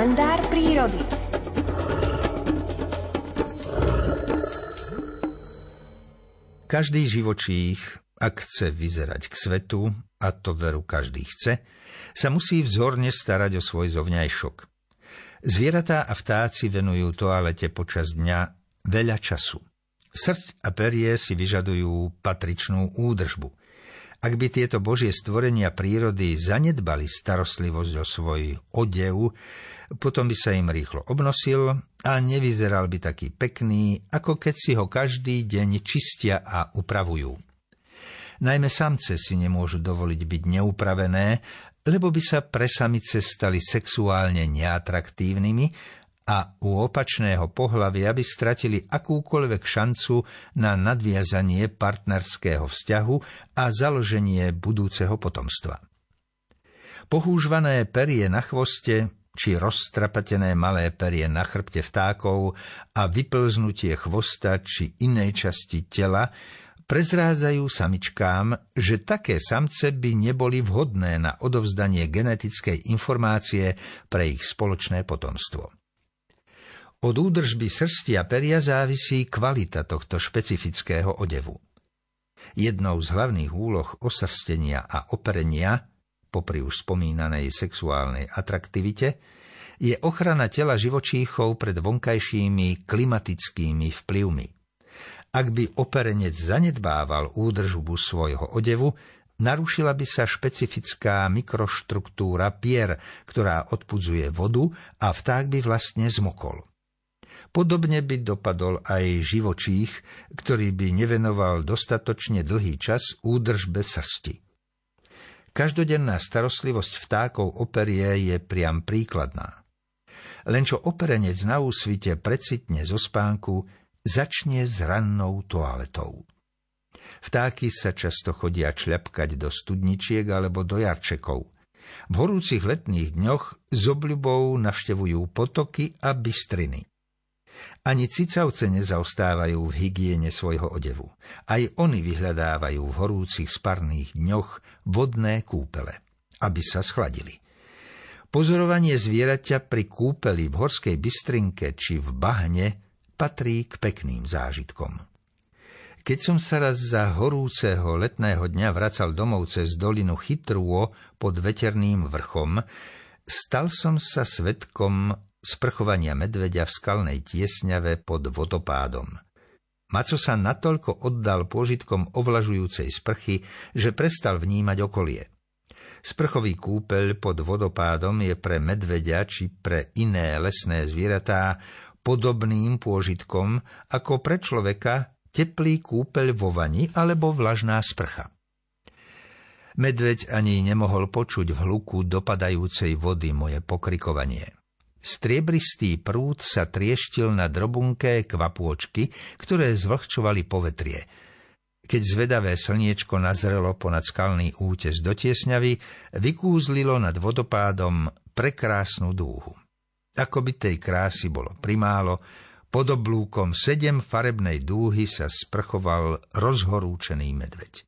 kalendár prírody. Každý živočích, ak chce vyzerať k svetu, a to veru každý chce, sa musí vzorne starať o svoj zovňajšok. Zvieratá a vtáci venujú toalete počas dňa veľa času. Srdť a perie si vyžadujú patričnú údržbu. Ak by tieto božie stvorenia prírody zanedbali starostlivosť o svoj odev, potom by sa im rýchlo obnosil a nevyzeral by taký pekný, ako keď si ho každý deň čistia a upravujú. Najmä samce si nemôžu dovoliť byť neupravené, lebo by sa pre samice stali sexuálne neatraktívnymi a u opačného pohľavia by stratili akúkoľvek šancu na nadviazanie partnerského vzťahu a založenie budúceho potomstva. Pohúžvané perie na chvoste či roztrapatené malé perie na chrbte vtákov a vyplznutie chvosta či inej časti tela prezrádzajú samičkám, že také samce by neboli vhodné na odovzdanie genetickej informácie pre ich spoločné potomstvo. Od údržby srsti a peria závisí kvalita tohto špecifického odevu. Jednou z hlavných úloh osrstenia a operenia, popri už spomínanej sexuálnej atraktivite, je ochrana tela živočíchov pred vonkajšími klimatickými vplyvmi. Ak by operenec zanedbával údržbu svojho odevu, narušila by sa špecifická mikroštruktúra pier, ktorá odpudzuje vodu a vták by vlastne zmokol. Podobne by dopadol aj živočích, ktorý by nevenoval dostatočne dlhý čas údržbe srsti. Každodenná starostlivosť vtákov operie je priam príkladná. Len čo operenec na úsvite precitne zo spánku, začne s rannou toaletou. Vtáky sa často chodia čľapkať do studničiek alebo do jarčekov. V horúcich letných dňoch s obľubou navštevujú potoky a bystriny. Ani cicavce nezaostávajú v hygiene svojho odevu. Aj oni vyhľadávajú v horúcich sparných dňoch vodné kúpele, aby sa schladili. Pozorovanie zvieraťa pri kúpeli v horskej bystrinke či v bahne patrí k pekným zážitkom. Keď som sa raz za horúceho letného dňa vracal domov cez dolinu Chytrúo pod veterným vrchom, stal som sa svetkom sprchovania medveďa v skalnej tiesňave pod vodopádom. Maco sa natoľko oddal pôžitkom ovlažujúcej sprchy, že prestal vnímať okolie. Sprchový kúpeľ pod vodopádom je pre medveďa či pre iné lesné zvieratá podobným pôžitkom ako pre človeka teplý kúpeľ vo vani alebo vlažná sprcha. Medveď ani nemohol počuť v hluku dopadajúcej vody moje pokrikovanie. Striebristý prúd sa trieštil na drobunké kvapôčky, ktoré zvlhčovali povetrie. Keď zvedavé slniečko nazrelo ponad skalný útes do tiesňavy, vykúzlilo nad vodopádom prekrásnu dúhu. Ako by tej krásy bolo primálo, pod oblúkom sedem farebnej dúhy sa sprchoval rozhorúčený medveď.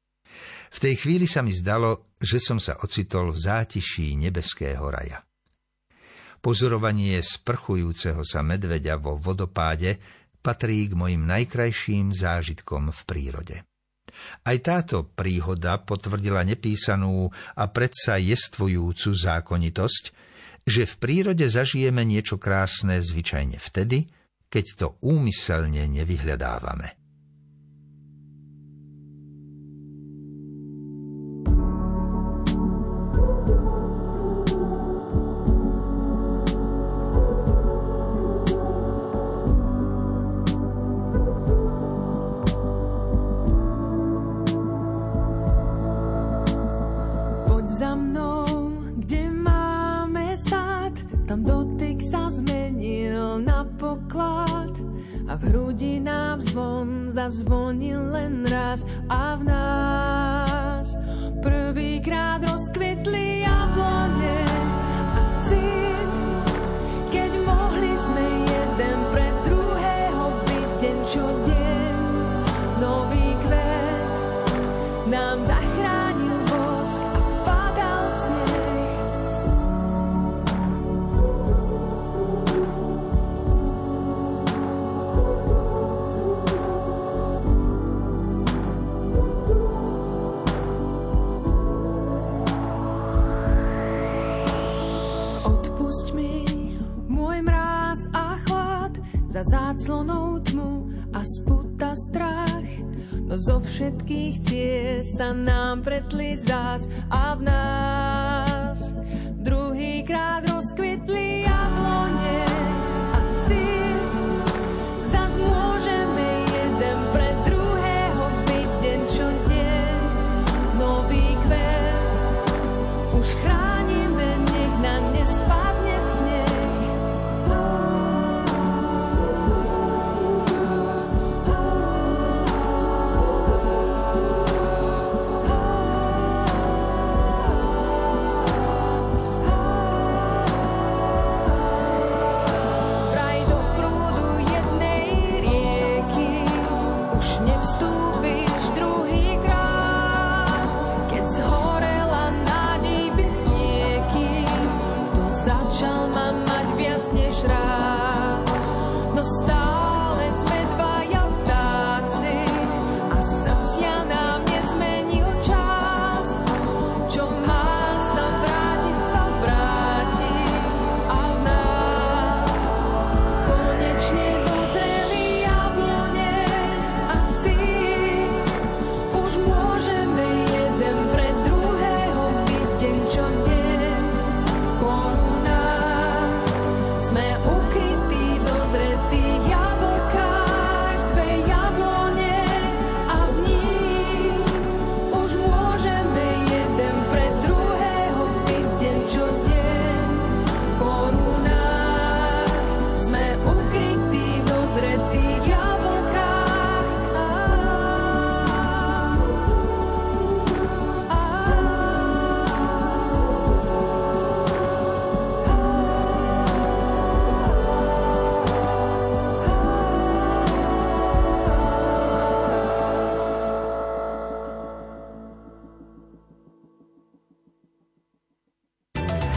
V tej chvíli sa mi zdalo, že som sa ocitol v zátiší nebeského raja. Pozorovanie sprchujúceho sa medveďa vo vodopáde patrí k mojim najkrajším zážitkom v prírode. Aj táto príhoda potvrdila nepísanú a predsa jestvujúcu zákonitosť, že v prírode zažijeme niečo krásne zvyčajne vtedy, keď to úmyselne nevyhľadávame. Za mnou, kde máme sad, tam dotyk sa zmenil na poklad. A v hrudi nám zvon zazvonil len raz a v nás. Prvýkrát rozkvetli jablone a cít, mohli sme jeden pre druhého byť deň čo deň. Nový kvet nám zachránil za záclonou tmu a sputa strach. No zo všetkých ciest sa nám pretli zás a v nás druhýkrát rozkvitli jablone no stále sme dvaja vtáci a stacia nezmenil čas. Čo má sa vrátiť, sa vráti a nás konečne dozreli jablone a. Už môžeme jeden pre druhého byť. V korunách sme